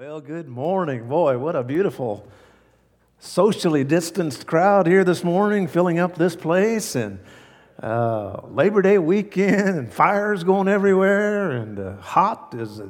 Well, good morning. Boy, what a beautiful socially distanced crowd here this morning, filling up this place. And uh, Labor Day weekend, and fires going everywhere, and uh, hot as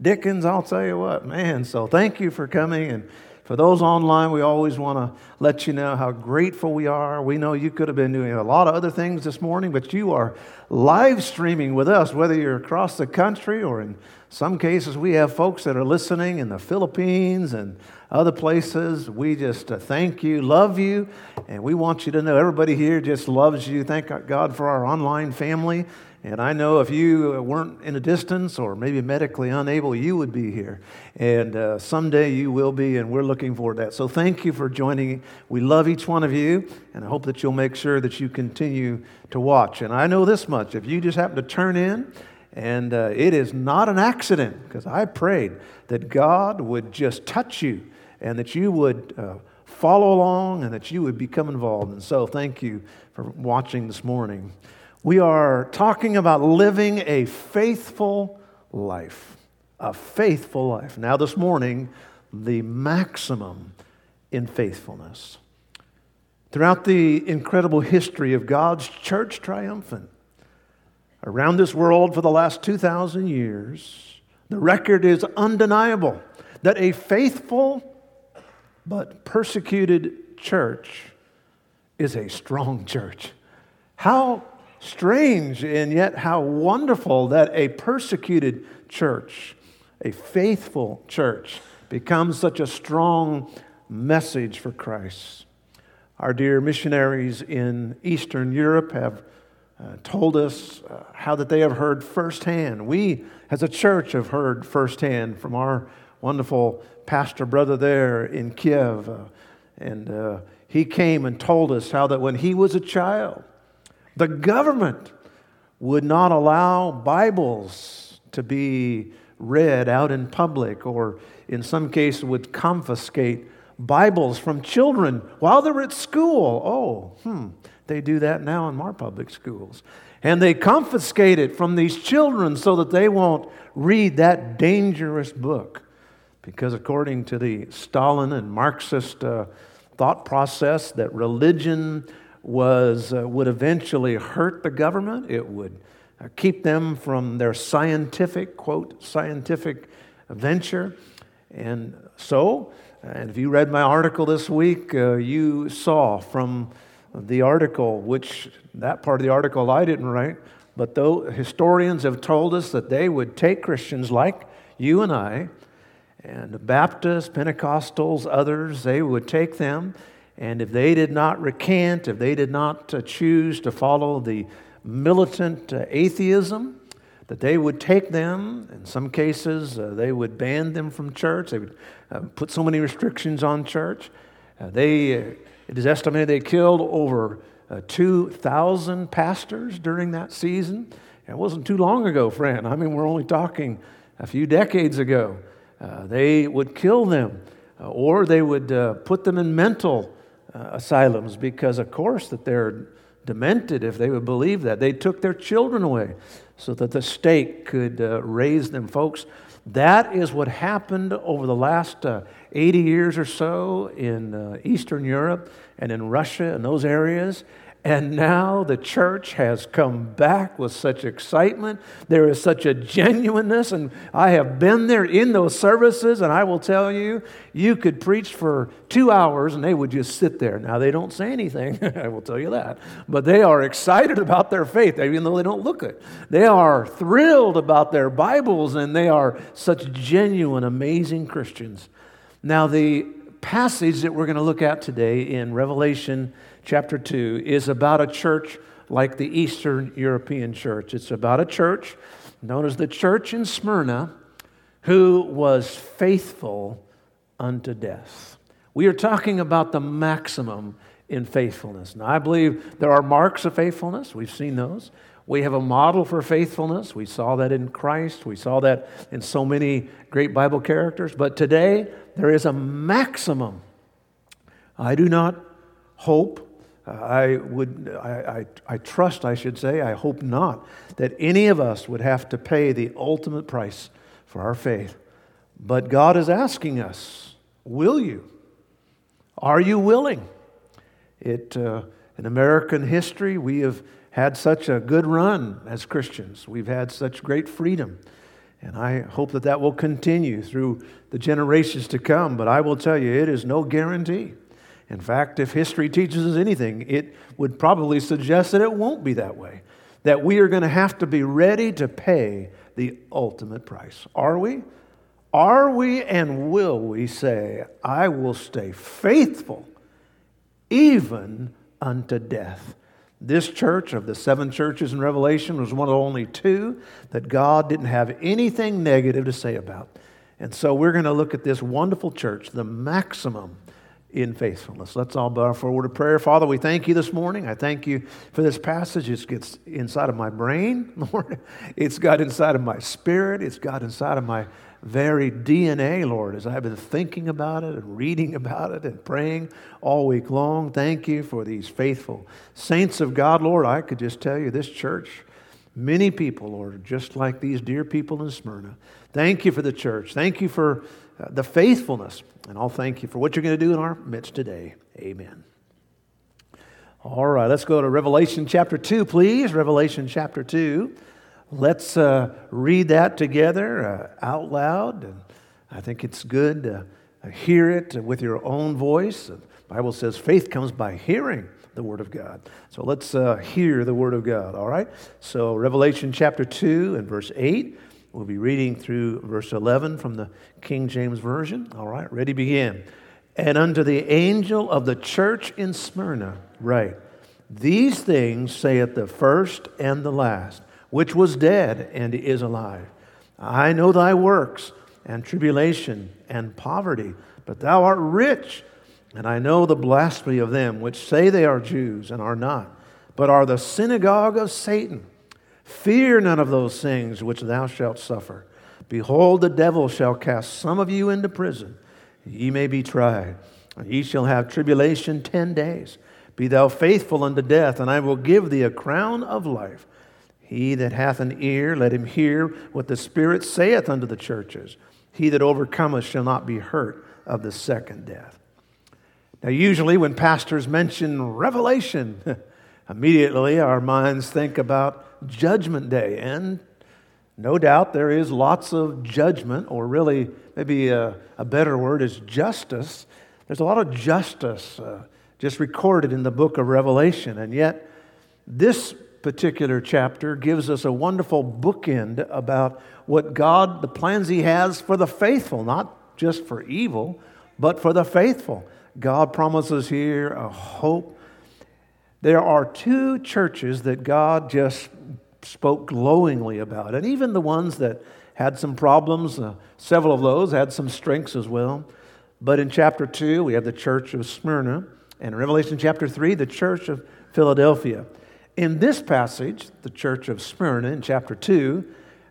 Dickens, I'll tell you what, man. So thank you for coming. And for those online, we always want to let you know how grateful we are. We know you could have been doing a lot of other things this morning, but you are live streaming with us, whether you're across the country or in some cases, we have folks that are listening in the Philippines and other places. We just uh, thank you, love you, and we want you to know everybody here just loves you. Thank God for our online family. And I know if you weren't in a distance or maybe medically unable, you would be here. And uh, someday you will be, and we're looking forward to that. So thank you for joining. We love each one of you, and I hope that you'll make sure that you continue to watch. And I know this much if you just happen to turn in, and uh, it is not an accident because I prayed that God would just touch you and that you would uh, follow along and that you would become involved. And so, thank you for watching this morning. We are talking about living a faithful life. A faithful life. Now, this morning, the maximum in faithfulness. Throughout the incredible history of God's church triumphant, around this world for the last 2,000 years, the record is undeniable that a faithful but persecuted church is a strong church. How strange and yet how wonderful that a persecuted church, a faithful church, becomes such a strong message for Christ. Our dear missionaries in Eastern Europe have uh, told us uh, how that they have heard firsthand. We, as a church, have heard firsthand from our wonderful pastor brother there in Kiev. Uh, and uh, he came and told us how that when he was a child, the government would not allow Bibles to be read out in public, or in some cases, would confiscate Bibles from children while they're at school. Oh, hmm. They do that now in our public schools. And they confiscate it from these children so that they won't read that dangerous book. Because according to the Stalin and Marxist uh, thought process, that religion was, uh, would eventually hurt the government, it would uh, keep them from their scientific, quote, scientific venture. And so, and if you read my article this week, uh, you saw from the article, which that part of the article I didn't write, but though historians have told us that they would take Christians like you and I, and Baptists, Pentecostals, others, they would take them, and if they did not recant, if they did not uh, choose to follow the militant uh, atheism, that they would take them. In some cases, uh, they would ban them from church. They would uh, put so many restrictions on church. Uh, they uh, it is estimated they killed over uh, 2,000 pastors during that season. It wasn't too long ago, friend. I mean, we're only talking a few decades ago. They would kill them, or they would put them in mental uh, asylums because, of course, that they're demented if they would believe that. They took their children away so that the state could uh, raise them. Folks, that is what happened over the last uh, 80 years or so in uh, Eastern Europe and in Russia and those areas. And now the church has come back with such excitement. There is such a genuineness. And I have been there in those services, and I will tell you, you could preach for two hours and they would just sit there. Now, they don't say anything, I will tell you that. But they are excited about their faith, even though they don't look it. They are thrilled about their Bibles, and they are such genuine, amazing Christians. Now, the passage that we're going to look at today in Revelation chapter 2 is about a church like the Eastern European church. It's about a church known as the church in Smyrna who was faithful unto death. We are talking about the maximum in faithfulness. Now, I believe there are marks of faithfulness. We've seen those. We have a model for faithfulness. We saw that in Christ. We saw that in so many great Bible characters. But today, there is a maximum. I do not hope I would, I, I, I, trust, I should say, I hope not, that any of us would have to pay the ultimate price for our faith. But God is asking us, will you? Are you willing? It, uh, in American history, we have had such a good run as Christians. We've had such great freedom. And I hope that that will continue through the generations to come. But I will tell you, it is no guarantee. In fact, if history teaches us anything, it would probably suggest that it won't be that way. That we are going to have to be ready to pay the ultimate price. Are we? Are we and will we say, I will stay faithful even unto death? This church of the seven churches in Revelation was one of only two that God didn't have anything negative to say about. And so we're going to look at this wonderful church, the maximum in faithfulness. Let's all bow forward to prayer. Father, we thank you this morning. I thank you for this passage. It gets inside of my brain, Lord. It's got inside of my spirit. It's got inside of my very DNA, Lord, as I've been thinking about it and reading about it and praying all week long. Thank you for these faithful saints of God, Lord. I could just tell you this church, many people, Lord, just like these dear people in Smyrna. Thank you for the church. Thank you for the faithfulness. And I'll thank you for what you're going to do in our midst today. Amen. All right, let's go to Revelation chapter 2, please. Revelation chapter 2. Let's uh, read that together uh, out loud. And I think it's good to hear it with your own voice. The Bible says faith comes by hearing the Word of God. So let's uh, hear the Word of God, all right? So, Revelation chapter 2 and verse 8. We'll be reading through verse 11 from the King James Version. All right, ready, begin. And unto the angel of the church in Smyrna, write, These things saith the first and the last, which was dead and is alive. I know thy works, and tribulation, and poverty, but thou art rich. And I know the blasphemy of them which say they are Jews and are not, but are the synagogue of Satan. Fear none of those things which thou shalt suffer. Behold, the devil shall cast some of you into prison. Ye may be tried. And ye shall have tribulation ten days. Be thou faithful unto death, and I will give thee a crown of life. He that hath an ear, let him hear what the Spirit saith unto the churches. He that overcometh shall not be hurt of the second death. Now, usually when pastors mention revelation, immediately our minds think about Judgment Day. And no doubt there is lots of judgment, or really, maybe a, a better word is justice. There's a lot of justice uh, just recorded in the book of Revelation. And yet, this particular chapter gives us a wonderful bookend about what God, the plans He has for the faithful, not just for evil, but for the faithful. God promises here a hope. There are two churches that God just spoke glowingly about. And even the ones that had some problems, uh, several of those had some strengths as well. But in chapter 2, we have the church of Smyrna. And in Revelation chapter 3, the church of Philadelphia. In this passage, the church of Smyrna, in chapter 2,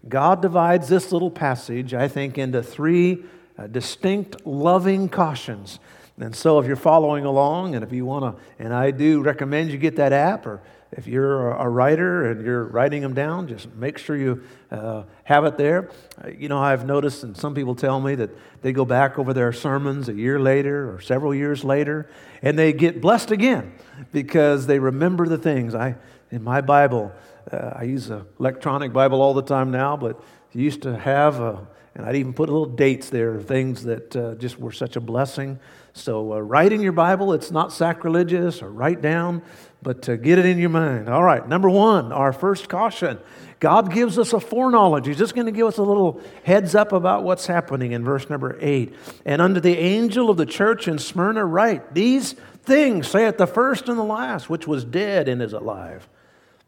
God divides this little passage, I think, into three uh, distinct loving cautions. And so, if you're following along, and if you want to, and I do recommend you get that app or if you're a writer and you're writing them down, just make sure you uh, have it there. Uh, you know, I've noticed, and some people tell me that they go back over their sermons a year later or several years later, and they get blessed again because they remember the things. I, in my Bible, uh, I use an electronic Bible all the time now, but used to have, a, and I'd even put little dates there, things that uh, just were such a blessing. So, uh, write in your Bible, it's not sacrilegious, or write down but to get it in your mind. All right, number one, our first caution. God gives us a foreknowledge. He's just going to give us a little heads up about what's happening in verse number eight. And unto the angel of the church in Smyrna, write, These things saith the first and the last, which was dead and is alive.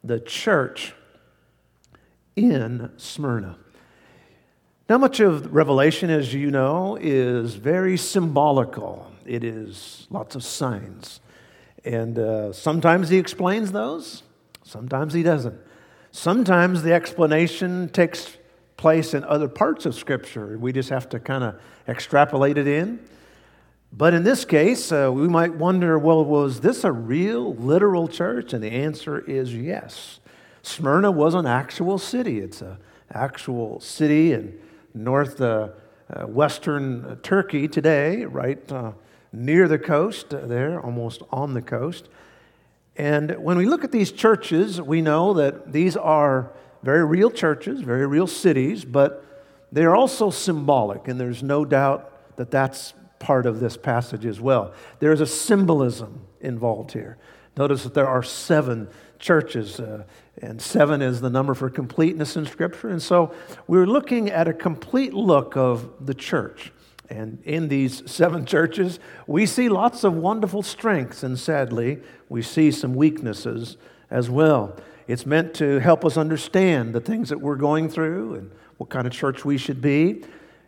The church in Smyrna. Now, much of Revelation, as you know, is very symbolical. It is lots of signs. And uh, sometimes he explains those, sometimes he doesn't. Sometimes the explanation takes place in other parts of Scripture. We just have to kind of extrapolate it in. But in this case, uh, we might wonder well, was this a real, literal church? And the answer is yes. Smyrna was an actual city. It's an actual city in north, uh, uh, western Turkey today, right uh, near the coast, uh, there, almost on the coast. And when we look at these churches, we know that these are very real churches, very real cities, but they are also symbolic, and there's no doubt that that's part of this passage as well. There's a symbolism involved here. Notice that there are seven churches, uh, and seven is the number for completeness in Scripture. And so we're looking at a complete look of the church. And in these seven churches, we see lots of wonderful strengths, and sadly, we see some weaknesses as well. It's meant to help us understand the things that we're going through and what kind of church we should be.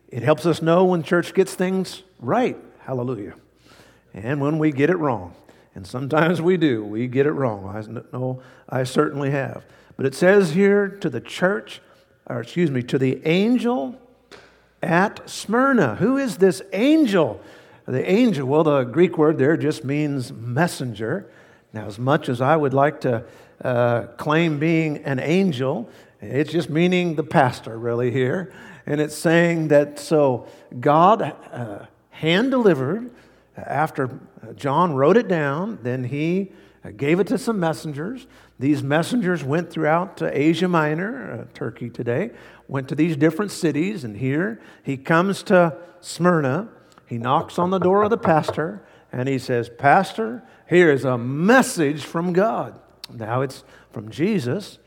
It helps us know when church gets things right. Hallelujah. And when we get it wrong. And sometimes we do. We get it wrong. I know I certainly have. But it says here to the church, or excuse me, to the angel at Smyrna. Who is this angel? The angel, well, the Greek word there just means messenger. Now, as much as I would like to uh, claim being an angel, it's just meaning the pastor, really, here. And it's saying that so God uh, hand delivered after John wrote it down, then he uh, gave it to some messengers. These messengers went throughout Asia Minor, uh, Turkey today, went to these different cities, and here he comes to Smyrna. He knocks on the door of the pastor, and he says, Pastor, here is a message from God. Now it's from Jesus.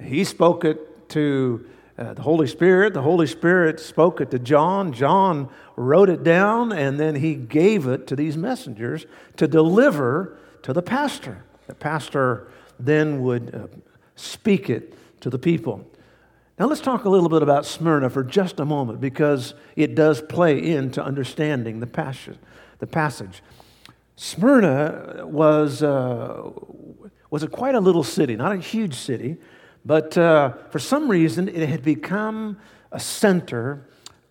He spoke it to uh, the Holy Spirit. The Holy Spirit spoke it to John. John wrote it down, and then he gave it to these messengers to deliver to the pastor. The pastor then would uh, speak it to the people. Now, let's talk a little bit about Smyrna for just a moment because it does play into understanding the passage. The passage. Smyrna was, uh, was a quite a little city, not a huge city, but uh, for some reason it had become a center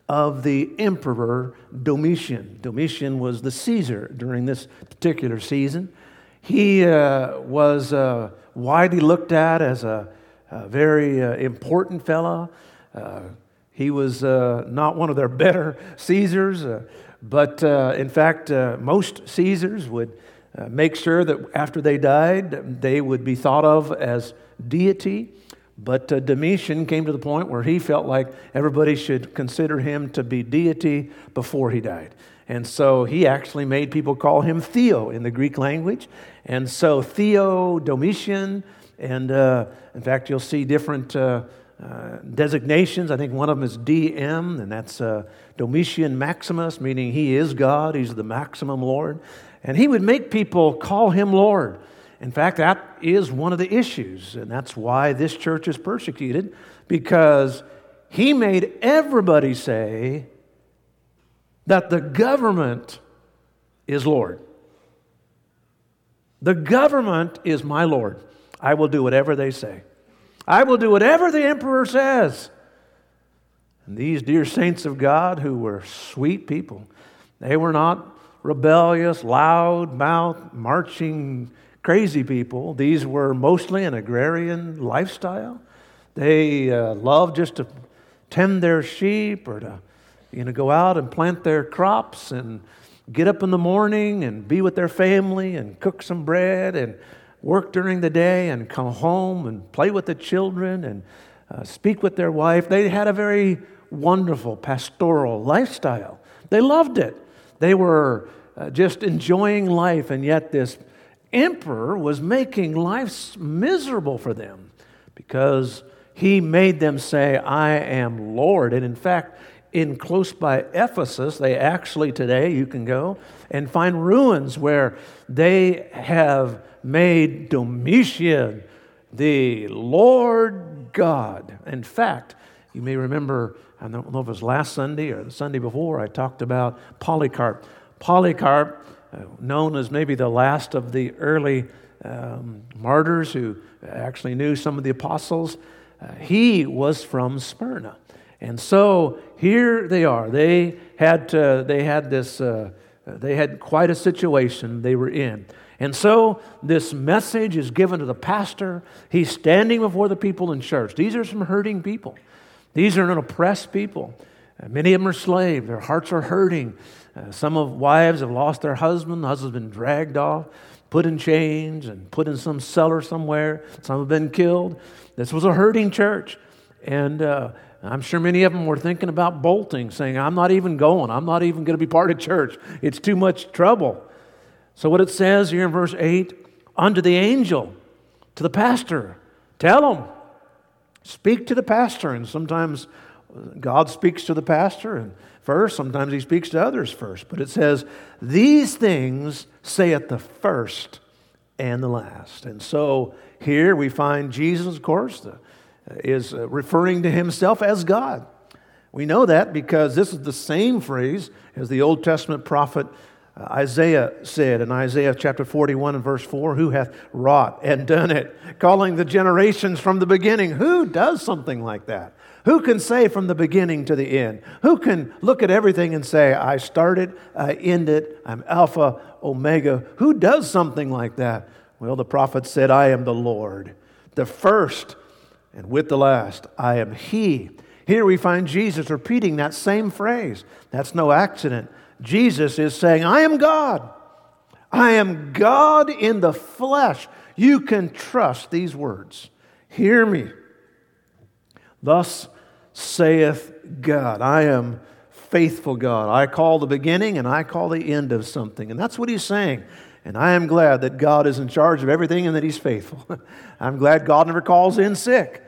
of the emperor Domitian. Domitian was the Caesar during this particular season. He uh, was uh, widely looked at as a, a very uh, important fellow. Uh, he was uh, not one of their better Caesars, uh, but in fact, most Caesars would make sure that after they died, they would be thought of as deity. But Domitian came to the point where he felt like everybody should consider him to be deity before he died. And so he actually made people call him Theo in the Greek language. And so Theo, Domitian, and uh, in fact, you'll see different uh, uh, designations. I think one of them is DM, and that's uh, Domitian Maximus, meaning he is God, he's the maximum Lord. And he would make people call him Lord. In fact, that is one of the issues, and that's why this church is persecuted, because he made everybody say that the government is Lord. The government is my Lord. I will do whatever they say. I will do whatever the emperor says. And these dear saints of God, who were sweet people, they were not rebellious, loud mouth, marching crazy people. These were mostly an agrarian lifestyle. They uh, loved just to tend their sheep or to you know, go out and plant their crops and get up in the morning and be with their family and cook some bread and work during the day and come home and play with the children and uh, speak with their wife. They had a very wonderful pastoral lifestyle. They loved it. They were uh, just enjoying life, and yet this emperor was making life miserable for them because he made them say, I am Lord. And in fact, in close by Ephesus, they actually today, you can go and find ruins where they have made Domitian the Lord God. In fact, you may remember, I don't know if it was last Sunday or the Sunday before, I talked about Polycarp. Polycarp uh, known as maybe the last of the early um, martyrs who actually knew some of the apostles. Uh, he was from Smyrna. And so here they are. They had, to, they had this, uh, they had quite a situation they were in. And so this message is given to the pastor. He's standing before the people in church. These are some hurting people. These are an oppressed people. Uh, many of them are slaves. Their hearts are hurting. Uh, some of wives have lost their husband. The husband's been dragged off, put in chains, and put in some cellar somewhere. Some have been killed. This was a hurting church. And uh, I'm sure many of them were thinking about bolting, saying, I'm not even going. I'm not even going to be part of church. It's too much trouble. So, what it says here in verse 8 unto the angel, to the pastor, tell him, speak to the pastor. And sometimes uh, God speaks to the pastor and first, sometimes he speaks to others first. But it says, These things saith the first and the last. And so here we find Jesus, of course, the, is uh, referring to himself as God. We know that because this is the same phrase as the Old Testament prophet uh, Isaiah said in Isaiah chapter 41 and verse 4 Who hath wrought and done it? Calling the generations from the beginning. Who does something like that? Who can say from the beginning to the end? Who can look at everything and say, I started, I ended, I'm Alpha, Omega? Who does something like that? Well, the prophet said, I am the Lord, the first and with the last, I am He. Here we find Jesus repeating that same phrase. That's no accident. Jesus is saying, I am God. I am God in the flesh. You can trust these words. Hear me. Thus saith God, I am faithful God. I call the beginning and I call the end of something. And that's what he's saying. And I am glad that God is in charge of everything and that he's faithful. I'm glad God never calls in sick.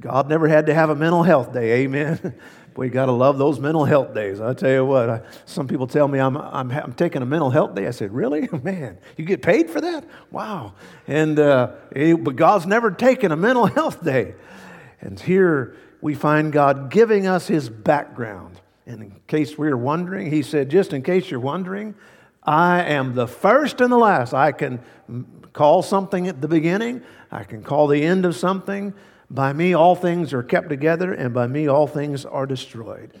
God never had to have a mental health day. Amen. We got to love those mental health days. I tell you what, I, some people tell me I'm, I'm, I'm, taking a mental health day. I said, Really? Man, you get paid for that? Wow. And, uh, but God's never taken a mental health day. And here we find God giving us his background. And in case we're wondering, he said, Just in case you're wondering, I am the first and the last. I can call something at the beginning, I can call the end of something. By me, all things are kept together, and by me, all things are destroyed.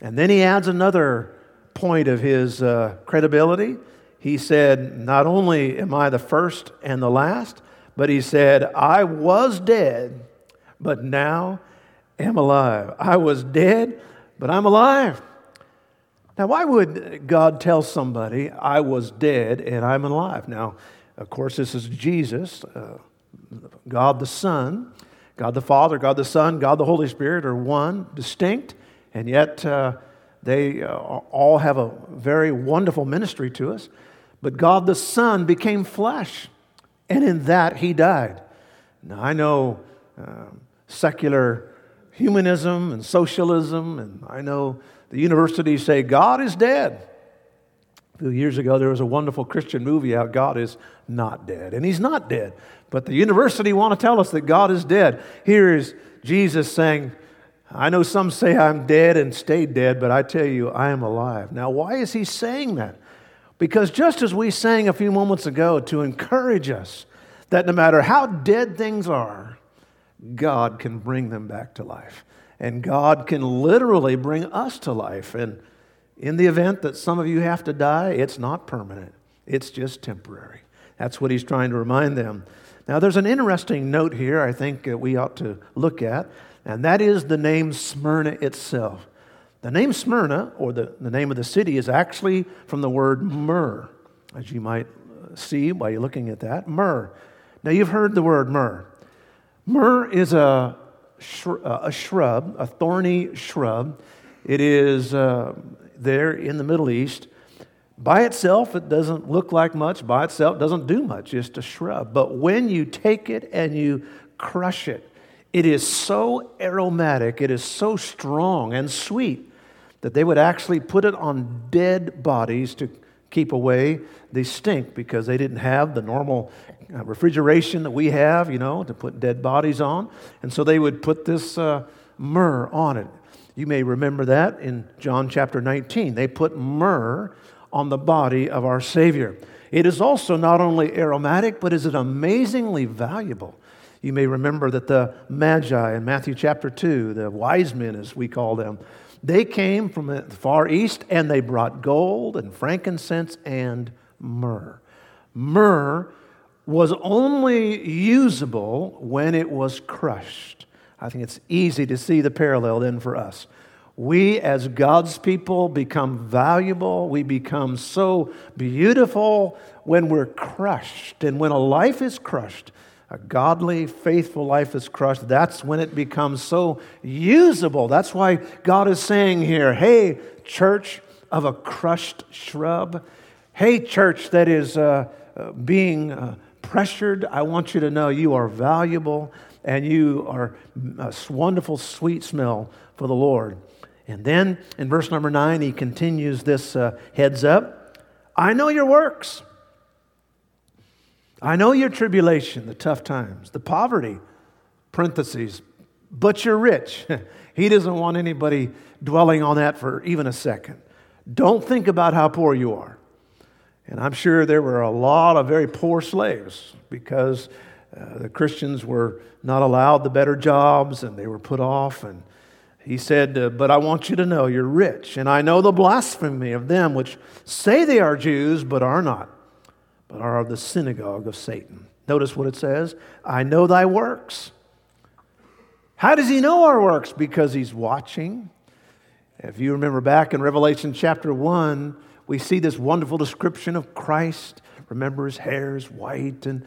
And then he adds another point of his uh, credibility. He said, Not only am I the first and the last, but he said, I was dead, but now am alive. I was dead, but I'm alive. Now, why would God tell somebody, I was dead and I'm alive? Now, of course, this is Jesus, uh, God the Son. God the Father, God the Son, God the Holy Spirit are one, distinct, and yet uh, they uh, all have a very wonderful ministry to us. But God the Son became flesh, and in that he died. Now, I know uh, secular humanism and socialism, and I know the universities say God is dead. A few years ago, there was a wonderful Christian movie out, God is not dead. And he's not dead. But the university want to tell us that God is dead. Here is Jesus saying, I know some say I'm dead and stayed dead, but I tell you, I am alive. Now, why is he saying that? Because just as we sang a few moments ago to encourage us that no matter how dead things are, God can bring them back to life. And God can literally bring us to life. And in the event that some of you have to die, it's not permanent, it's just temporary. That's what he's trying to remind them. Now, there's an interesting note here I think we ought to look at, and that is the name Smyrna itself. The name Smyrna, or the, the name of the city, is actually from the word myrrh, as you might see by looking at that. Myrrh. Now, you've heard the word myrrh. Myrrh is a, a shrub, a thorny shrub. It is uh, there in the Middle East. By itself, it doesn't look like much. By itself, it doesn't do much, just a shrub. But when you take it and you crush it, it is so aromatic, it is so strong and sweet that they would actually put it on dead bodies to keep away the stink because they didn't have the normal uh, refrigeration that we have, you know, to put dead bodies on. And so they would put this uh, myrrh on it. You may remember that in John chapter 19. They put myrrh on the body of our Savior. It is also not only aromatic, but is it amazingly valuable. You may remember that the Magi in Matthew chapter 2, the wise men as we call them, they came from the far east and they brought gold and frankincense and myrrh. Myrrh was only usable when it was crushed. I think it's easy to see the parallel then for us. We, as God's people, become valuable. We become so beautiful when we're crushed. And when a life is crushed, a godly, faithful life is crushed, that's when it becomes so usable. That's why God is saying here, hey, church of a crushed shrub, hey, church that is uh, uh, being uh, pressured, I want you to know you are valuable and you are a wonderful, sweet smell for the Lord. And then in verse number nine, he continues this uh, heads up I know your works. I know your tribulation, the tough times, the poverty, parentheses, but you're rich. he doesn't want anybody dwelling on that for even a second. Don't think about how poor you are. And I'm sure there were a lot of very poor slaves because uh, the Christians were not allowed the better jobs and they were put off. And he said, uh, But I want you to know you're rich, and I know the blasphemy of them which say they are Jews but are not, but are of the synagogue of Satan. Notice what it says I know thy works. How does he know our works? Because he's watching. If you remember back in Revelation chapter 1, we see this wonderful description of Christ. Remember, his hair is white, and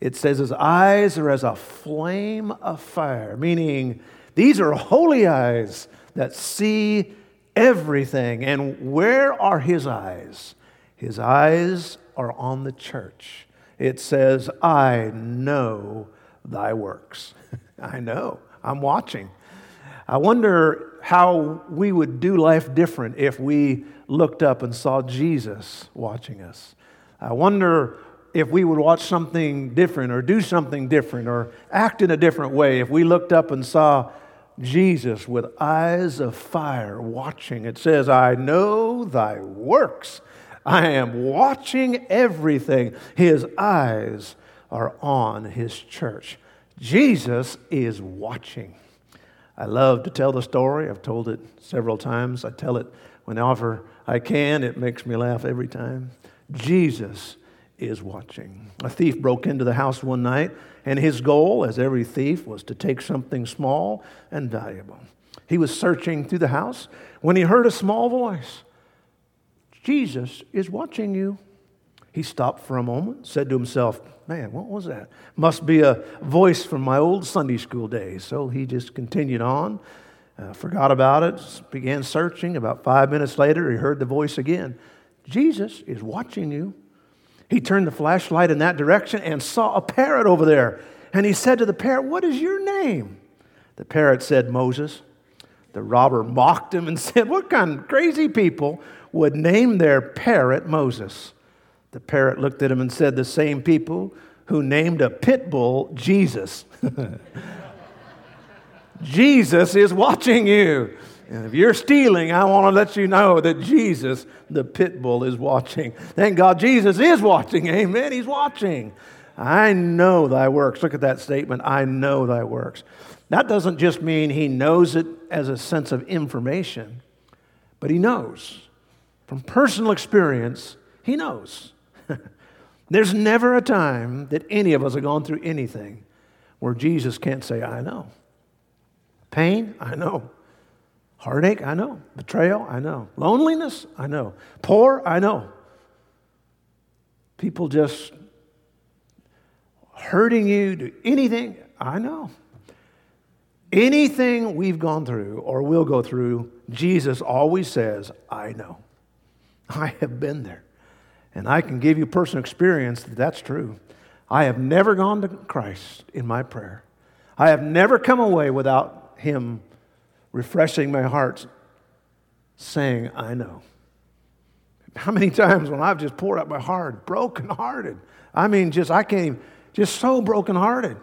it says his eyes are as a flame of fire, meaning these are holy eyes that see everything. And where are his eyes? His eyes are on the church. It says, I know thy works. I know. I'm watching. I wonder how we would do life different if we looked up and saw Jesus watching us. I wonder if we would watch something different or do something different or act in a different way if we looked up and saw Jesus with eyes of fire watching. It says, I know thy works. I am watching everything. His eyes are on his church. Jesus is watching. I love to tell the story. I've told it several times. I tell it whenever I can. It makes me laugh every time. Jesus is watching. A thief broke into the house one night, and his goal, as every thief, was to take something small and valuable. He was searching through the house when he heard a small voice Jesus is watching you. He stopped for a moment, said to himself, Man, what was that? Must be a voice from my old Sunday school days. So he just continued on, uh, forgot about it, began searching. About five minutes later, he heard the voice again Jesus is watching you. He turned the flashlight in that direction and saw a parrot over there. And he said to the parrot, What is your name? The parrot said, Moses. The robber mocked him and said, What kind of crazy people would name their parrot Moses? The parrot looked at him and said, The same people who named a pit bull Jesus. Jesus is watching you. And if you're stealing, I want to let you know that Jesus, the pit bull, is watching. Thank God Jesus is watching. Amen. He's watching. I know thy works. Look at that statement. I know thy works. That doesn't just mean he knows it as a sense of information, but he knows. From personal experience, he knows. There's never a time that any of us have gone through anything where Jesus can't say, I know. Pain, I know. Heartache, I know. Betrayal, I know. Loneliness, I know. Poor, I know. People just hurting you, do anything, I know. Anything we've gone through or will go through, Jesus always says, I know. I have been there. And I can give you personal experience that that's true. I have never gone to Christ in my prayer. I have never come away without Him refreshing my heart, saying, I know. How many times when I've just poured out my heart, brokenhearted? I mean, just, I can't even, just so brokenhearted.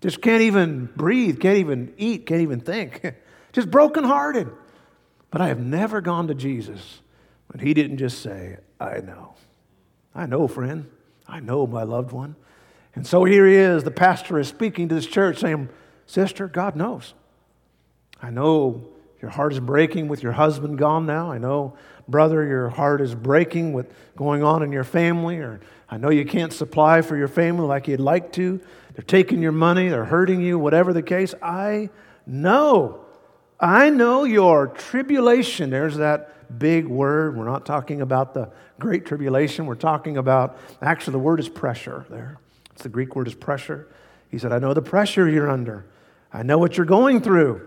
Just can't even breathe, can't even eat, can't even think. just brokenhearted. But I have never gone to Jesus when He didn't just say, I know. I know, friend. I know, my loved one. And so here he is, the pastor is speaking to this church saying, Sister, God knows. I know your heart is breaking with your husband gone now. I know, brother, your heart is breaking with going on in your family, or I know you can't supply for your family like you'd like to. They're taking your money, they're hurting you, whatever the case. I know. I know your tribulation. There's that big word. We're not talking about the great tribulation. We're talking about, actually, the word is pressure there. It's the Greek word is pressure. He said, I know the pressure you're under. I know what you're going through.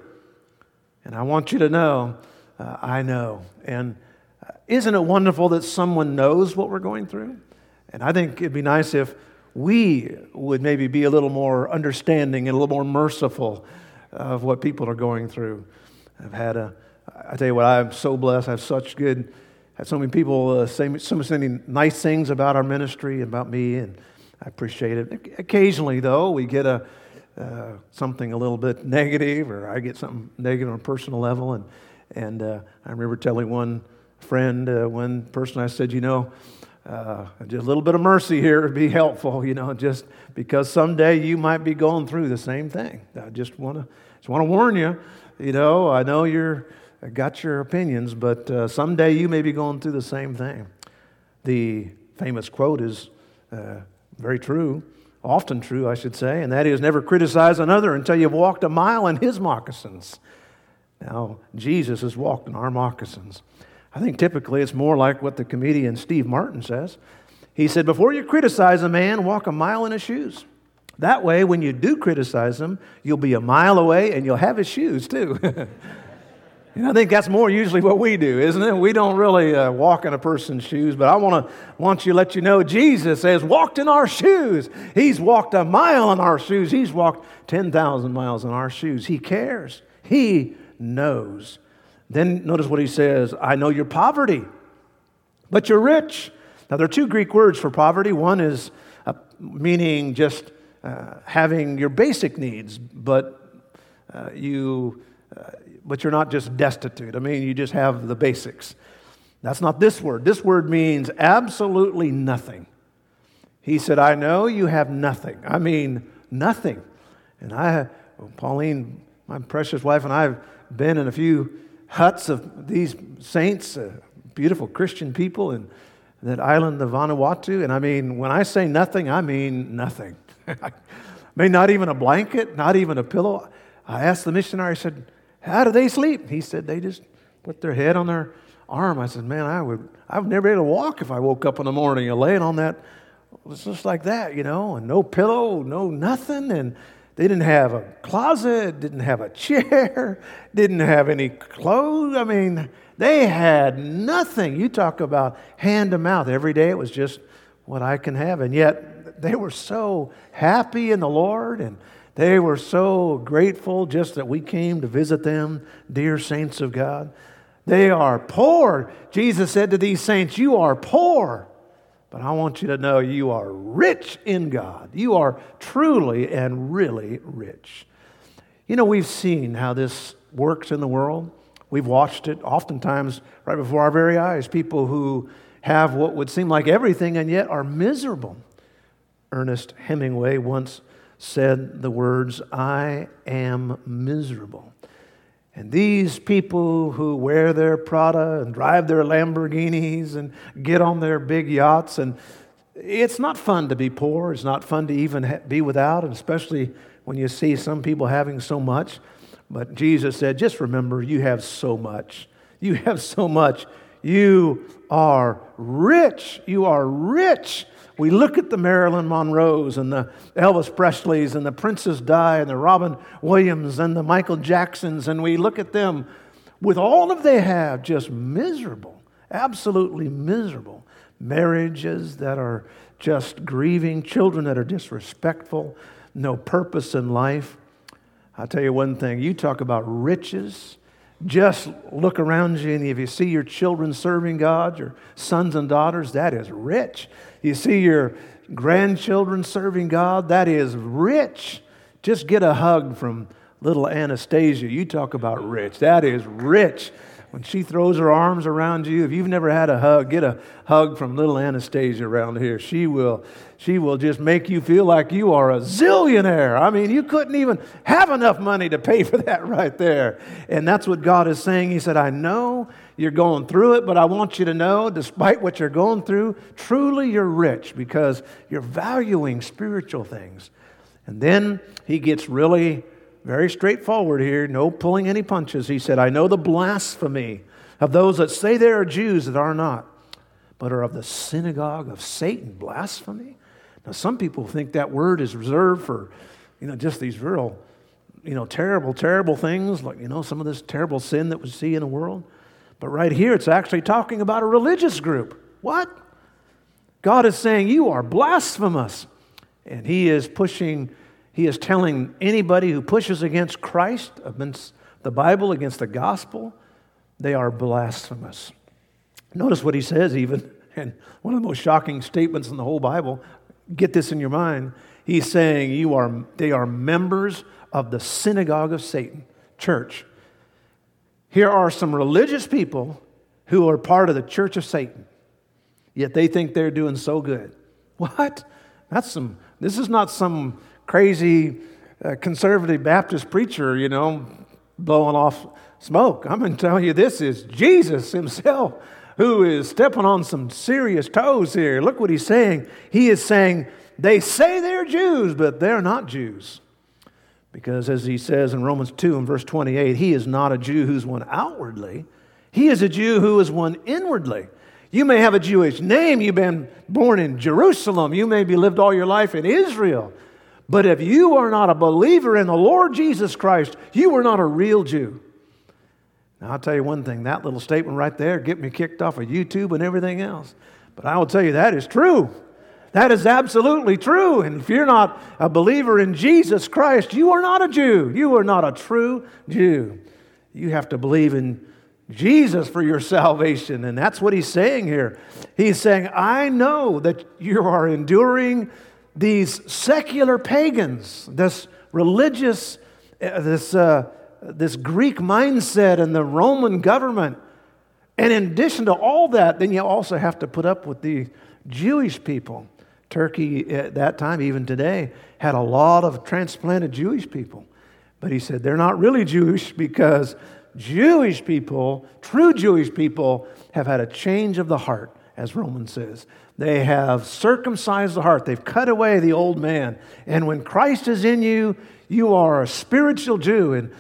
And I want you to know, uh, I know. And uh, isn't it wonderful that someone knows what we're going through? And I think it'd be nice if we would maybe be a little more understanding and a little more merciful of what people are going through. I've had a, I tell you what, I'm so blessed. I have such good, had so many people uh, say so many nice things about our ministry, about me, and I appreciate it. Occasionally, though, we get a, uh, something a little bit negative, or I get something negative on a personal level. And, and uh, I remember telling one friend, uh, one person, I said, you know, uh, just a little bit of mercy here would be helpful, you know, just because someday you might be going through the same thing. I just want to just want to warn you, you know, I know you're got your opinions, but uh, someday you may be going through the same thing. The famous quote is very true, often true, I should say, and that is never criticize another until you've walked a mile in his moccasins. Now, Jesus has walked in our moccasins. I think typically it's more like what the comedian Steve Martin says. He said, Before you criticize a man, walk a mile in his shoes. That way, when you do criticize him, you'll be a mile away and you'll have his shoes too. And I think that's more usually what we do, isn't it? We don't really uh, walk in a person's shoes, but I want to want you to let you know Jesus has walked in our shoes. He's walked a mile in our shoes. He's walked 10,000 miles in our shoes. He cares. He knows. Then notice what he says I know your poverty, but you're rich. Now, there are two Greek words for poverty. One is uh, meaning just uh, having your basic needs, but uh, you, uh, but you're not just destitute. I mean, you just have the basics. That's not this word. This word means absolutely nothing. He said, I know you have nothing. I mean, nothing. And I, Pauline, my precious wife, and I have been in a few huts of these saints, uh, beautiful Christian people in that island of Vanuatu. And I mean, when I say nothing, I mean nothing. I mean, not even a blanket, not even a pillow. I asked the missionary, I said, How do they sleep? He said, They just put their head on their arm. I said, Man, I would, I would never be able to walk if I woke up in the morning and laying on that. It was just like that, you know, and no pillow, no nothing. And they didn't have a closet, didn't have a chair, didn't have any clothes. I mean, they had nothing. You talk about hand to mouth. Every day it was just what I can have. And yet they were so happy in the Lord and they were so grateful just that we came to visit them, dear saints of God. They are poor. Jesus said to these saints, You are poor. But I want you to know you are rich in God. You are truly and really rich. You know, we've seen how this works in the world. We've watched it oftentimes right before our very eyes. People who have what would seem like everything and yet are miserable. Ernest Hemingway once said the words, I am miserable. And these people who wear their Prada and drive their Lamborghinis and get on their big yachts, and it's not fun to be poor. It's not fun to even be without, and especially when you see some people having so much. But Jesus said, just remember, you have so much. You have so much. You are rich. You are rich. We look at the Marilyn Monroes and the Elvis Presleys and the Princess Di and the Robin Williams and the Michael Jacksons, and we look at them with all of they have, just miserable, absolutely miserable. Marriages that are just grieving, children that are disrespectful, no purpose in life. I'll tell you one thing you talk about riches. Just look around you, and if you see your children serving God, your sons and daughters, that is rich. You see your grandchildren serving God, that is rich. Just get a hug from little Anastasia. You talk about rich. That is rich. When she throws her arms around you, if you've never had a hug, get a hug from little Anastasia around here. She will, she will just make you feel like you are a zillionaire. I mean, you couldn't even have enough money to pay for that right there. And that's what God is saying. He said, I know you're going through it, but I want you to know, despite what you're going through, truly you're rich because you're valuing spiritual things. And then he gets really very straightforward here, no pulling any punches. He said, I know the blasphemy of those that say they are Jews that are not, but are of the synagogue of Satan. Blasphemy? Now, some people think that word is reserved for, you know, just these real, you know, terrible, terrible things, like, you know, some of this terrible sin that we see in the world. But right here, it's actually talking about a religious group. What? God is saying, You are blasphemous. And He is pushing, He is telling anybody who pushes against Christ, against the Bible, against the gospel, they are blasphemous. Notice what He says, even, and one of the most shocking statements in the whole Bible. Get this in your mind. He's saying you are, they are members of the synagogue of Satan, church. Here are some religious people who are part of the church of Satan, yet they think they're doing so good. What? That's some, this is not some crazy uh, conservative Baptist preacher, you know, blowing off smoke. I'm going to tell you this is Jesus himself who is stepping on some serious toes here. Look what he's saying. He is saying, they say they're Jews, but they're not Jews. Because as he says in Romans 2 and verse 28, he is not a Jew who's one outwardly, he is a Jew who is one inwardly. You may have a Jewish name, you've been born in Jerusalem, you may be lived all your life in Israel. But if you are not a believer in the Lord Jesus Christ, you are not a real Jew. Now, I'll tell you one thing that little statement right there get me kicked off of YouTube and everything else. But I will tell you that is true. That is absolutely true. And if you're not a believer in Jesus Christ, you are not a Jew. You are not a true Jew. You have to believe in Jesus for your salvation. And that's what he's saying here. He's saying, I know that you are enduring these secular pagans, this religious, uh, this, uh, this Greek mindset and the Roman government. And in addition to all that, then you also have to put up with the Jewish people. Turkey at that time, even today, had a lot of transplanted Jewish people. But he said they're not really Jewish because Jewish people, true Jewish people, have had a change of the heart, as Romans says. They have circumcised the heart, they've cut away the old man. And when Christ is in you, you are a spiritual Jew. And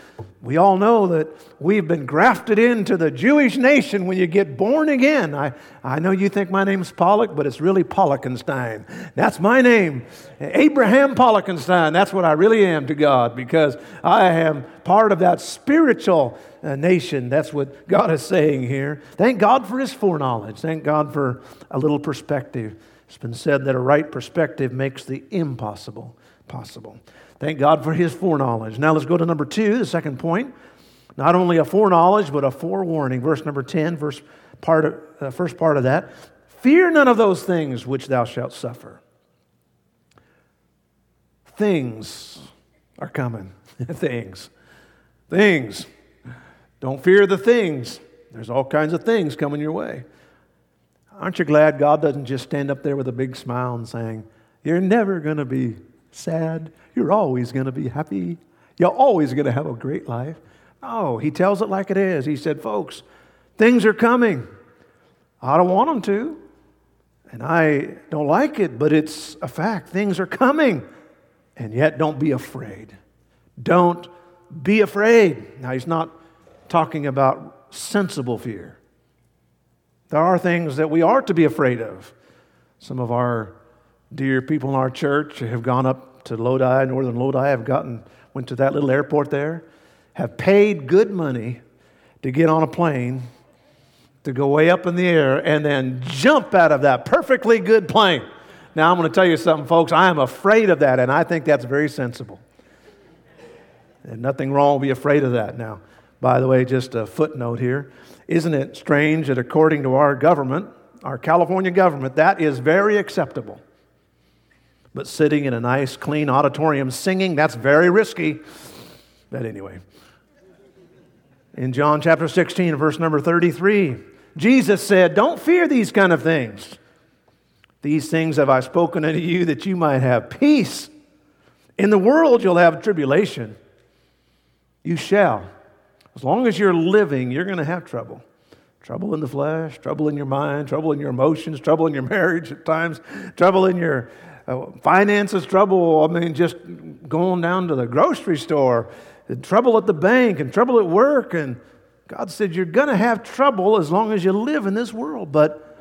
we all know that we've been grafted into the Jewish nation when you get born again. I, I know you think my name's Pollock, but it's really Pollockenstein. That's my name. Abraham Pollockenstein. That's what I really am to God because I am part of that spiritual uh, nation. That's what God is saying here. Thank God for his foreknowledge. Thank God for a little perspective. It's been said that a right perspective makes the impossible possible. Thank God for his foreknowledge. Now let's go to number two, the second point. Not only a foreknowledge, but a forewarning. Verse number 10, verse part of, uh, first part of that. Fear none of those things which thou shalt suffer. Things are coming. things. Things. Don't fear the things. There's all kinds of things coming your way. Aren't you glad God doesn't just stand up there with a big smile and saying, You're never going to be sad. You're always going to be happy. You're always going to have a great life. No, he tells it like it is. He said, folks, things are coming. I don't want them to. And I don't like it, but it's a fact. Things are coming. And yet, don't be afraid. Don't be afraid. Now, he's not talking about sensible fear. There are things that we are to be afraid of. Some of our dear people in our church have gone up to Lodi, northern Lodi, have gotten, went to that little airport there, have paid good money to get on a plane, to go way up in the air, and then jump out of that perfectly good plane. Now, I'm going to tell you something, folks. I am afraid of that, and I think that's very sensible. And nothing wrong to be afraid of that. Now, by the way, just a footnote here. Isn't it strange that according to our government, our California government, that is very acceptable? But sitting in a nice, clean auditorium singing, that's very risky. But anyway, in John chapter 16, verse number 33, Jesus said, Don't fear these kind of things. These things have I spoken unto you that you might have peace. In the world you'll have tribulation. You shall. As long as you're living, you're going to have trouble. Trouble in the flesh, trouble in your mind, trouble in your emotions, trouble in your marriage at times, trouble in your uh, finances trouble. I mean, just going down to the grocery store, trouble at the bank and trouble at work. And God said, You're going to have trouble as long as you live in this world, but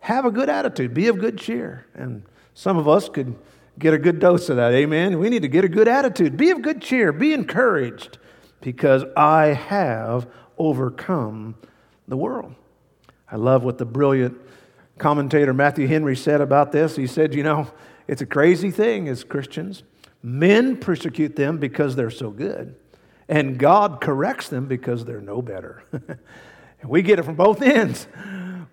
have a good attitude, be of good cheer. And some of us could get a good dose of that. Amen. We need to get a good attitude, be of good cheer, be encouraged, because I have overcome the world. I love what the brilliant commentator Matthew Henry said about this. He said, You know, it's a crazy thing as Christians. Men persecute them because they're so good, and God corrects them because they're no better. we get it from both ends.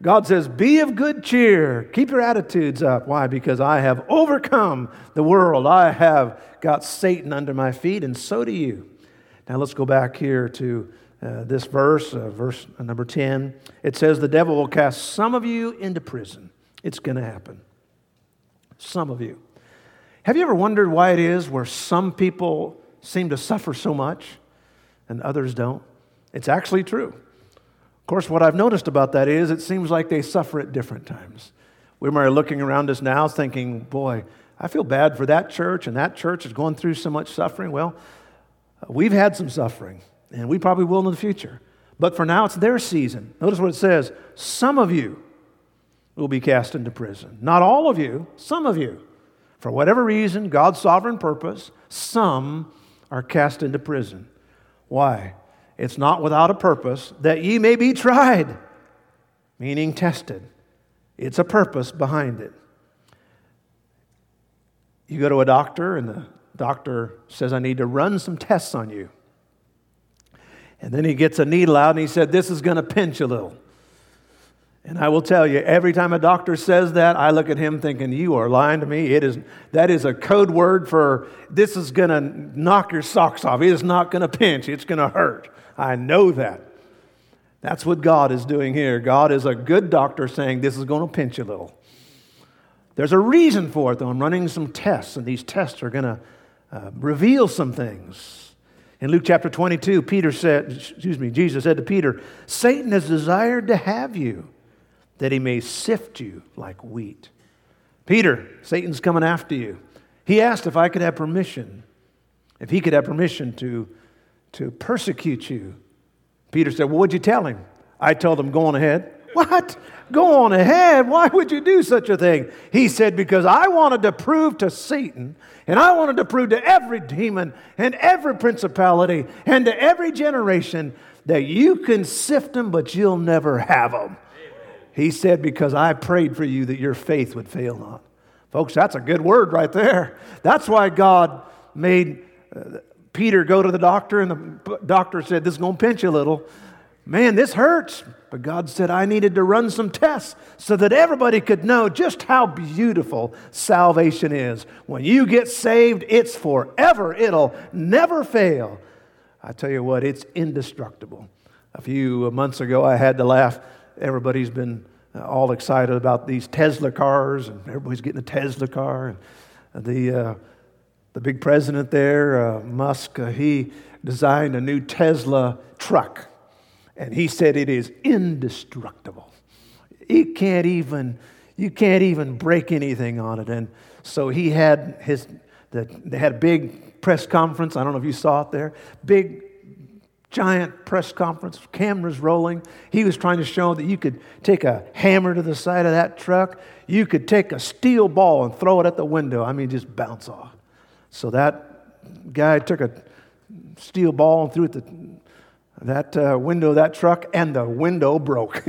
God says, Be of good cheer. Keep your attitudes up. Why? Because I have overcome the world. I have got Satan under my feet, and so do you. Now let's go back here to uh, this verse, uh, verse number 10. It says, The devil will cast some of you into prison. It's going to happen. Some of you. Have you ever wondered why it is where some people seem to suffer so much and others don't? It's actually true. Of course, what I've noticed about that is it seems like they suffer at different times. We are looking around us now thinking, boy, I feel bad for that church, and that church is going through so much suffering. Well, we've had some suffering, and we probably will in the future. But for now, it's their season. Notice what it says some of you will be cast into prison. Not all of you, some of you. For whatever reason, God's sovereign purpose, some are cast into prison. Why? It's not without a purpose that ye may be tried, meaning tested. It's a purpose behind it. You go to a doctor, and the doctor says, I need to run some tests on you. And then he gets a needle out and he said, This is going to pinch a little. And I will tell you, every time a doctor says that, I look at him thinking, You are lying to me. It is, that is a code word for this is going to knock your socks off. It is not going to pinch, it's going to hurt. I know that. That's what God is doing here. God is a good doctor saying, This is going to pinch a little. There's a reason for it, though. I'm running some tests, and these tests are going to uh, reveal some things. In Luke chapter 22, Peter said, excuse me, Jesus said to Peter, Satan has desired to have you that he may sift you like wheat. Peter, Satan's coming after you. He asked if I could have permission, if he could have permission to, to persecute you. Peter said, Well, what'd you tell him? I told him, Go on ahead. What? Go on ahead. Why would you do such a thing? He said, Because I wanted to prove to Satan, and I wanted to prove to every demon and every principality and to every generation that you can sift them, but you'll never have them. He said, Because I prayed for you that your faith would fail not. Folks, that's a good word right there. That's why God made uh, Peter go to the doctor, and the doctor said, This is going to pinch you a little. Man, this hurts. But God said, I needed to run some tests so that everybody could know just how beautiful salvation is. When you get saved, it's forever, it'll never fail. I tell you what, it's indestructible. A few months ago, I had to laugh everybody's been uh, all excited about these Tesla cars, and everybody's getting a Tesla car. And the, uh, the big president there, uh, Musk, uh, he designed a new Tesla truck, and he said it is indestructible. It can't even, you can't even break anything on it. And so he had his, the, they had a big press conference. I don't know if you saw it there. Big giant press conference, cameras rolling. He was trying to show that you could take a hammer to the side of that truck, you could take a steel ball and throw it at the window. I mean, just bounce off. So that guy took a steel ball and threw it at the, that uh, window of that truck, and the window broke.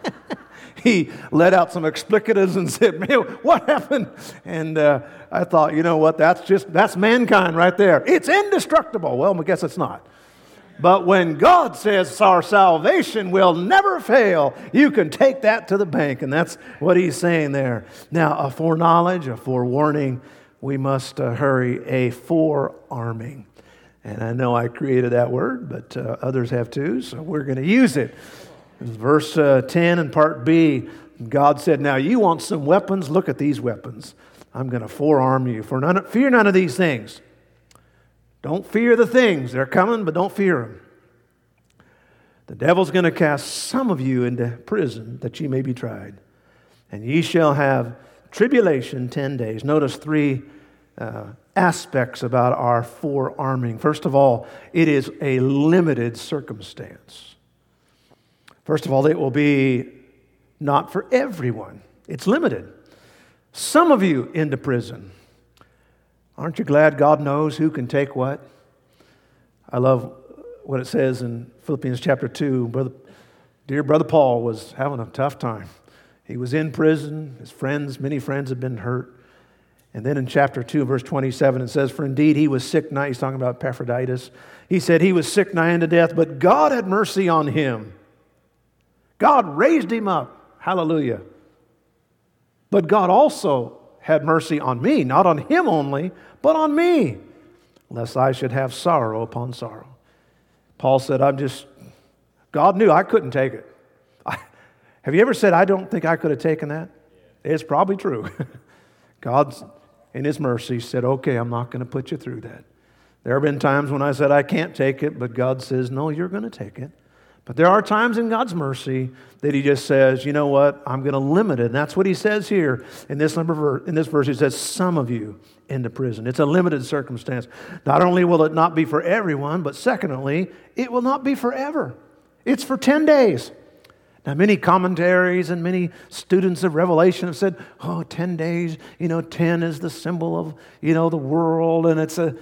he let out some explicatives and said, Man, what happened? And uh, I thought, you know what? That's just, that's mankind right there. It's indestructible. Well, I guess it's not. But when God says our salvation will never fail, you can take that to the bank. And that's what he's saying there. Now, a foreknowledge, a forewarning, we must uh, hurry, a forearming. And I know I created that word, but uh, others have too, so we're going to use it. Verse uh, 10 and part B, God said, Now you want some weapons? Look at these weapons. I'm going to forearm you. For none, fear none of these things. Don't fear the things. They're coming, but don't fear them. The devil's going to cast some of you into prison that ye may be tried. And ye shall have tribulation 10 days. Notice three uh, aspects about our forearming. First of all, it is a limited circumstance. First of all, it will be not for everyone, it's limited. Some of you into prison. Aren't you glad God knows who can take what? I love what it says in Philippians chapter 2. Brother, dear brother Paul was having a tough time. He was in prison. His friends, many friends, had been hurt. And then in chapter 2, verse 27, it says, For indeed he was sick nigh. He's talking about Epaphroditus. He said he was sick nigh unto death, but God had mercy on him. God raised him up. Hallelujah. But God also had mercy on me, not on him only, but on me, lest I should have sorrow upon sorrow. Paul said, I'm just, God knew I couldn't take it. I, have you ever said, I don't think I could have taken that? It's probably true. God, in His mercy, said, Okay, I'm not going to put you through that. There have been times when I said, I can't take it, but God says, No, you're going to take it. But there are times in God's mercy that He just says, you know what, I'm going to limit it. And that's what He says here in this, number, in this verse. He says, some of you into prison. It's a limited circumstance. Not only will it not be for everyone, but secondly, it will not be forever. It's for 10 days. Now, many commentaries and many students of Revelation have said, oh, 10 days, you know, 10 is the symbol of, you know, the world. And it's a,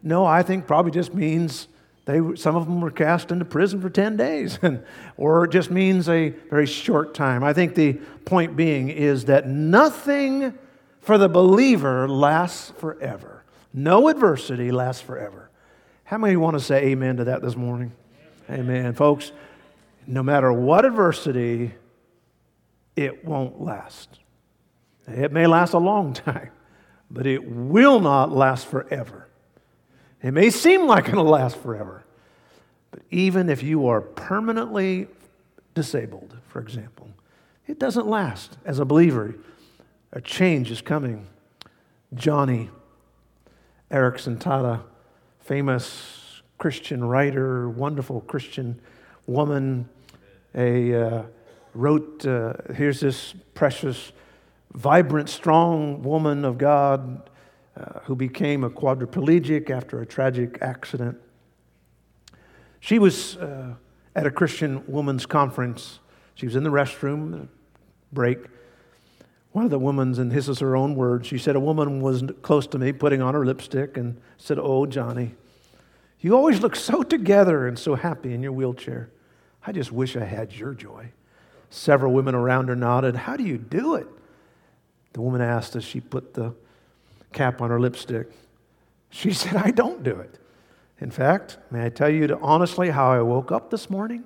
no, I think probably just means they, some of them were cast into prison for 10 days, or it just means a very short time. I think the point being is that nothing for the believer lasts forever. No adversity lasts forever. How many want to say amen to that this morning? Amen. amen. Folks, no matter what adversity, it won't last. It may last a long time, but it will not last forever. It may seem like it'll last forever, but even if you are permanently disabled, for example, it doesn't last. As a believer, a change is coming. Joni Eareckson Tada, famous Christian writer, wonderful Christian woman, a, uh, wrote, uh, here's this precious, vibrant, strong woman of God uh, who became a quadriplegic after a tragic accident. She was uh, at a Christian women's conference. She was in the restroom, break. One of the women's, and this is her own words, she said, A woman was close to me putting on her lipstick and said, Oh, Joni, you always look so together and so happy in your wheelchair. I just wish I had your joy. Several women around her nodded. How do you do it? The woman asked as she put the cap on her lipstick. She said, I don't do it. In fact, may I tell you honestly how I woke up this morning?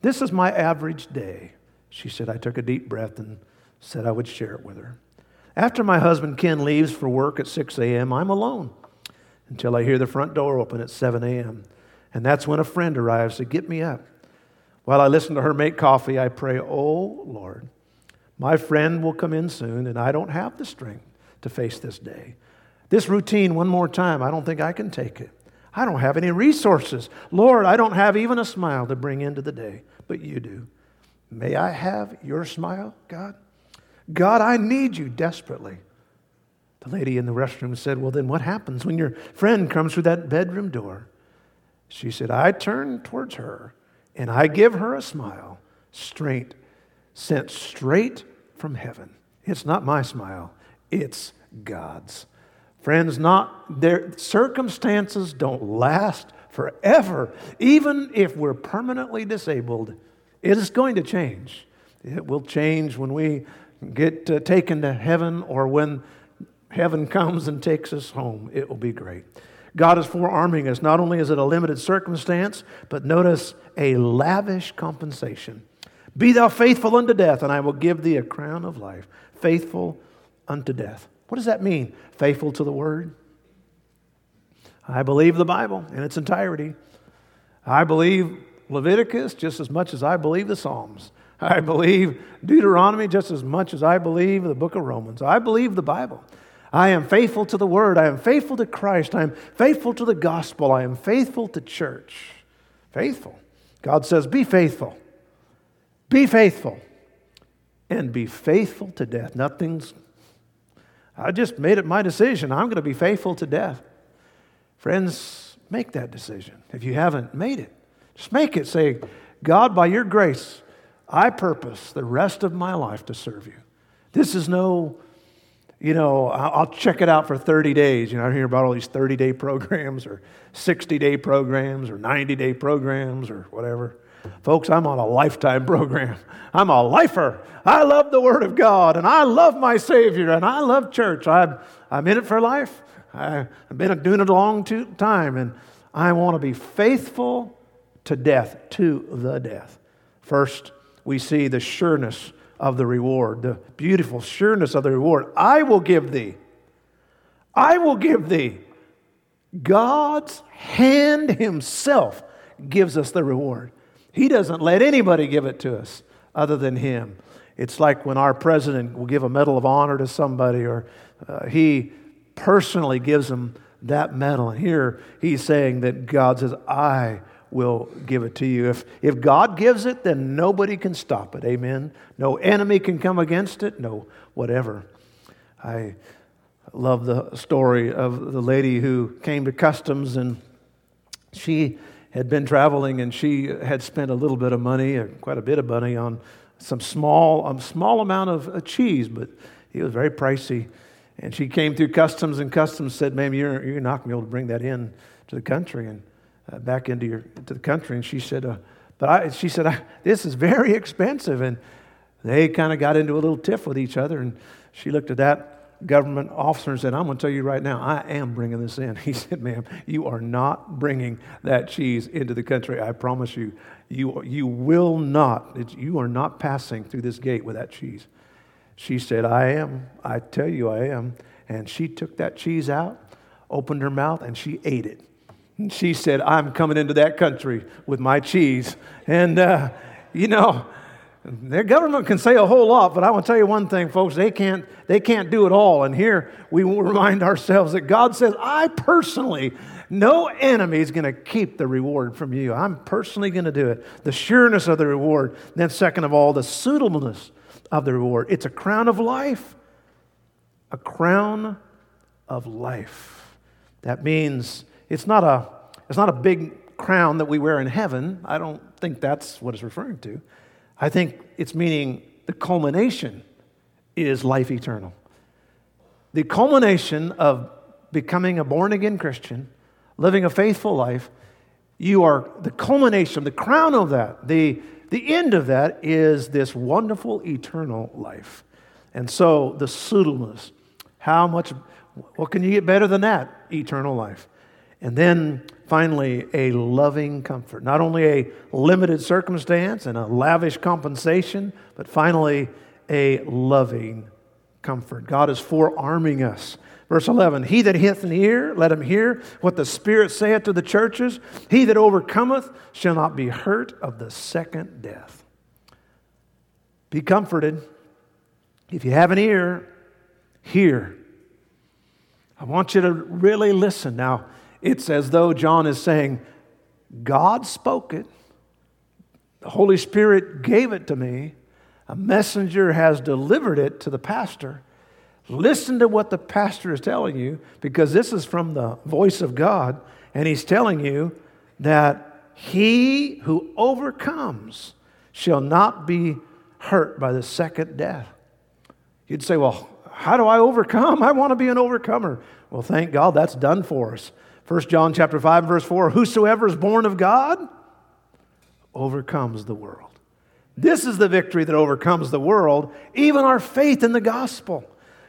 This is my average day. She said, I took a deep breath and said I would share it with her. After my husband Ken leaves for work at 6 a.m., I'm alone until I hear the front door open at 7 a.m. And that's when a friend arrives to get me up. While I listen to her make coffee, I pray, Oh Lord, my friend will come in soon, and I don't have the strength to face this day. This routine, one more time, I don't think I can take it. I don't have any resources. Lord, I don't have even a smile to bring into the day, but you do. May I have your smile, God? God, I need you desperately. The lady in the restroom said, Well, then what happens when your friend comes through that bedroom door? She said, I turn towards her and I give her a smile, straight, sent straight from heaven. It's not my smile, it's God's. Friends, not their circumstances don't last forever. Even if we're permanently disabled, it is going to change. It will change when we get uh, taken to heaven or when heaven comes and takes us home. It will be great. God is forearming us. Not only is it a limited circumstance, but notice a lavish compensation. Be thou faithful unto death, and I will give thee a crown of life. Faithful unto death. What does that mean? Faithful to the word? I believe the Bible in its entirety. I believe Leviticus just as much as I believe the Psalms. I believe Deuteronomy just as much as I believe the book of Romans. I believe the Bible. I am faithful to the word. I am faithful to Christ. I am faithful to the gospel. I am faithful to church. Faithful. God says, Be faithful. Be faithful. And be faithful to death. Nothing's I just made it my decision. I'm going to be faithful to death. Friends, make that decision. If you haven't made it, just make it. Say, God, by your grace, I purpose the rest of my life to serve you. This is no, you know, I'll check it out for 30 days. You know, I hear about all these 30 day programs or 60 day programs or 90 day programs or whatever. Folks, I'm on a lifetime program. I'm a lifer. I love the Word of God and I love my Savior and I love church. I'm, I'm in it for life. I, have been doing it a long time and I want to be faithful to death, to the death. First, we see the sureness of the reward, the beautiful sureness of the reward. I will give thee. I will give thee. God's hand Himself gives us the reward. He doesn't let anybody give it to us other than Him. It's like when our president will give a Medal of Honor to somebody, or uh, he personally gives them that medal. And here he's saying that God says, I will give it to you. If, if God gives it, then nobody can stop it. Amen. No enemy can come against it, no whatever. I love the story of the lady who came to customs and she had been traveling and she had spent a little bit of money, or quite a bit of money, on some small, a small amount of uh, cheese, but it was very pricey. And she came through customs, and customs said, "Ma'am, you're you're not going to be able to bring that in to the country and uh, back into your to the country." And she said, uh, "But I," she said, "This is very expensive." And they kind of got into a little tiff with each other. And she looked at that government officer and said, I'm going to tell you right now, I am bringing this in. He said, Ma'am, you are not bringing that cheese into the country. I promise you. You, you will not, you are not passing through this gate with that cheese. She said, I am. I tell you, I am. And she took that cheese out, opened her mouth, and she ate it. And she said, I'm coming into that country with my cheese. And, uh, you know, their government can say a whole lot, but I want to tell you one thing, folks, they can't, they can't do it all. And here we remind ourselves that God says, I personally, no enemy is going to keep the reward from you. I'm personally going to do it. The sureness of the reward. then, second of all, the suitableness of the reward. It's a crown of life. A crown of life. That means it's not a, it's not a big crown that we wear in heaven. I don't think that's what it's referring to. I think it's meaning the culmination is life eternal. The culmination of becoming a born again Christian, living a faithful life, you are the culmination, the crown of that, the, the end of that is this wonderful eternal life. And so the suitableness, how much, what can you get better than that? Eternal life. And then finally, a loving comfort. Not only a limited circumstance and a lavish compensation, but finally, a loving comfort. God is forearming us. Verse 11 He that hath an ear, let him hear what the Spirit saith to the churches. He that overcometh shall not be hurt of the second death. Be comforted. If you have an ear, hear. I want you to really listen. Now, it's as though John is saying, God spoke it, the Holy Spirit gave it to me, a messenger has delivered it to the pastor. Listen to what the pastor is telling you because this is from the voice of God, and he's telling you that he who overcomes shall not be hurt by the second death. You'd say, Well, how do I overcome? I want to be an overcomer. Well, thank God that's done for us. 1 John chapter 5 verse 4, whosoever is born of God overcomes the world. This is the victory that overcomes the world, even our faith in the gospel.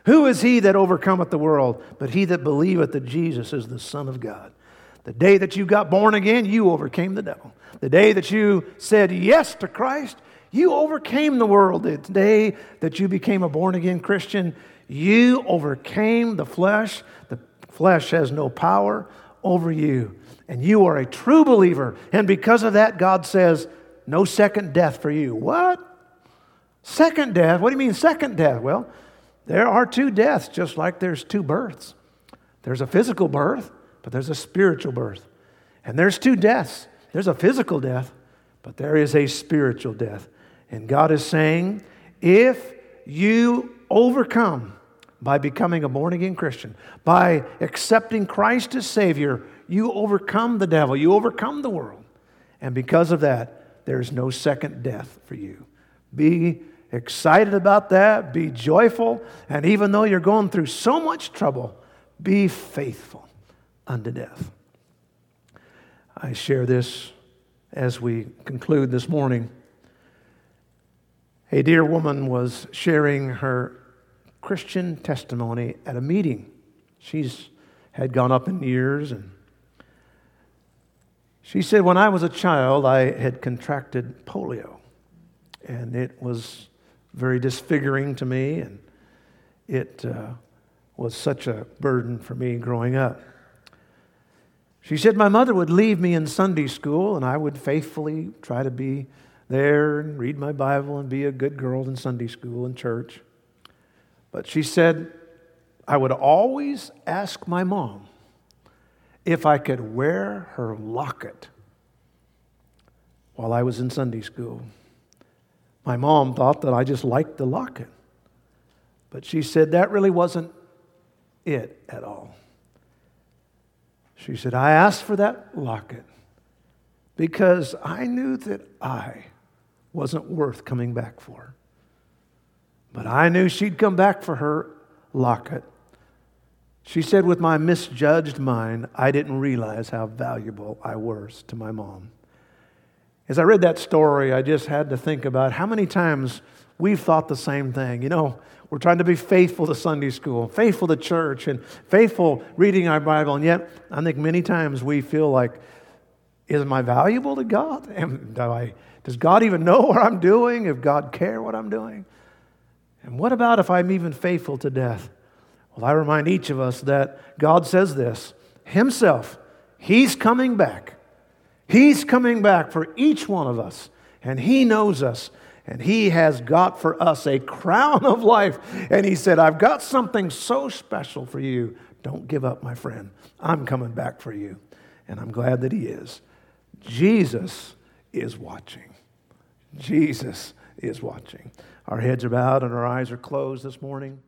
Who is he that overcometh the world? But he that believeth that Jesus is the Son of God. The day that you got born again, you overcame the devil. The day that you said yes to Christ, you overcame the world. The day that you became a born again Christian, you overcame the flesh. The flesh has no power over you. And you are a true believer. And because of that, God says, no second death for you. What? Second death? What do you mean, second death? Well, there are two deaths, just like there's two births. There's a physical birth, but there's a spiritual birth. And there's two deaths. There's a physical death, but there is a spiritual death. And God is saying, if you overcome by becoming a born again Christian, by accepting Christ as Savior, you overcome the devil, you overcome the world. And because of that, there's no second death for you. Be excited about that, be joyful, and even though you're going through so much trouble, be faithful unto death. I share this as we conclude this morning. A dear woman was sharing her Christian testimony at a meeting. She's had gone up in years and she said, When I was a child, I had contracted polio, and it was very disfiguring to me, and it uh, was such a burden for me growing up. She said, My mother would leave me in Sunday school, and I would faithfully try to be there and read my Bible and be a good girl in Sunday school and church. But she said, I would always ask my mom if I could wear her locket while I was in Sunday school. My mom thought that I just liked the locket. But she said that really wasn't it at all. She said, I asked for that locket because I knew that I wasn't worth coming back for. But I knew she'd come back for her locket she said, with my misjudged mind, I didn't realize how valuable I was to my mom. As I read that story, I just had to think about how many times we've thought the same thing. You know, we're trying to be faithful to Sunday school, faithful to church, and faithful reading our Bible, and yet I think many times we feel like, is my valuable to God? Am, do I, does God even know what I'm doing? If God care what I'm doing? And what about if I'm even faithful to death? Well, I remind each of us that God says this Himself, He's coming back. He's coming back for each one of us, and He knows us. And he has got for us a crown of life. And he said, I've got something so special for you. Don't give up, my friend. I'm coming back for you. And I'm glad that he is. Jesus is watching. Jesus is watching. Our heads are bowed and our eyes are closed this morning.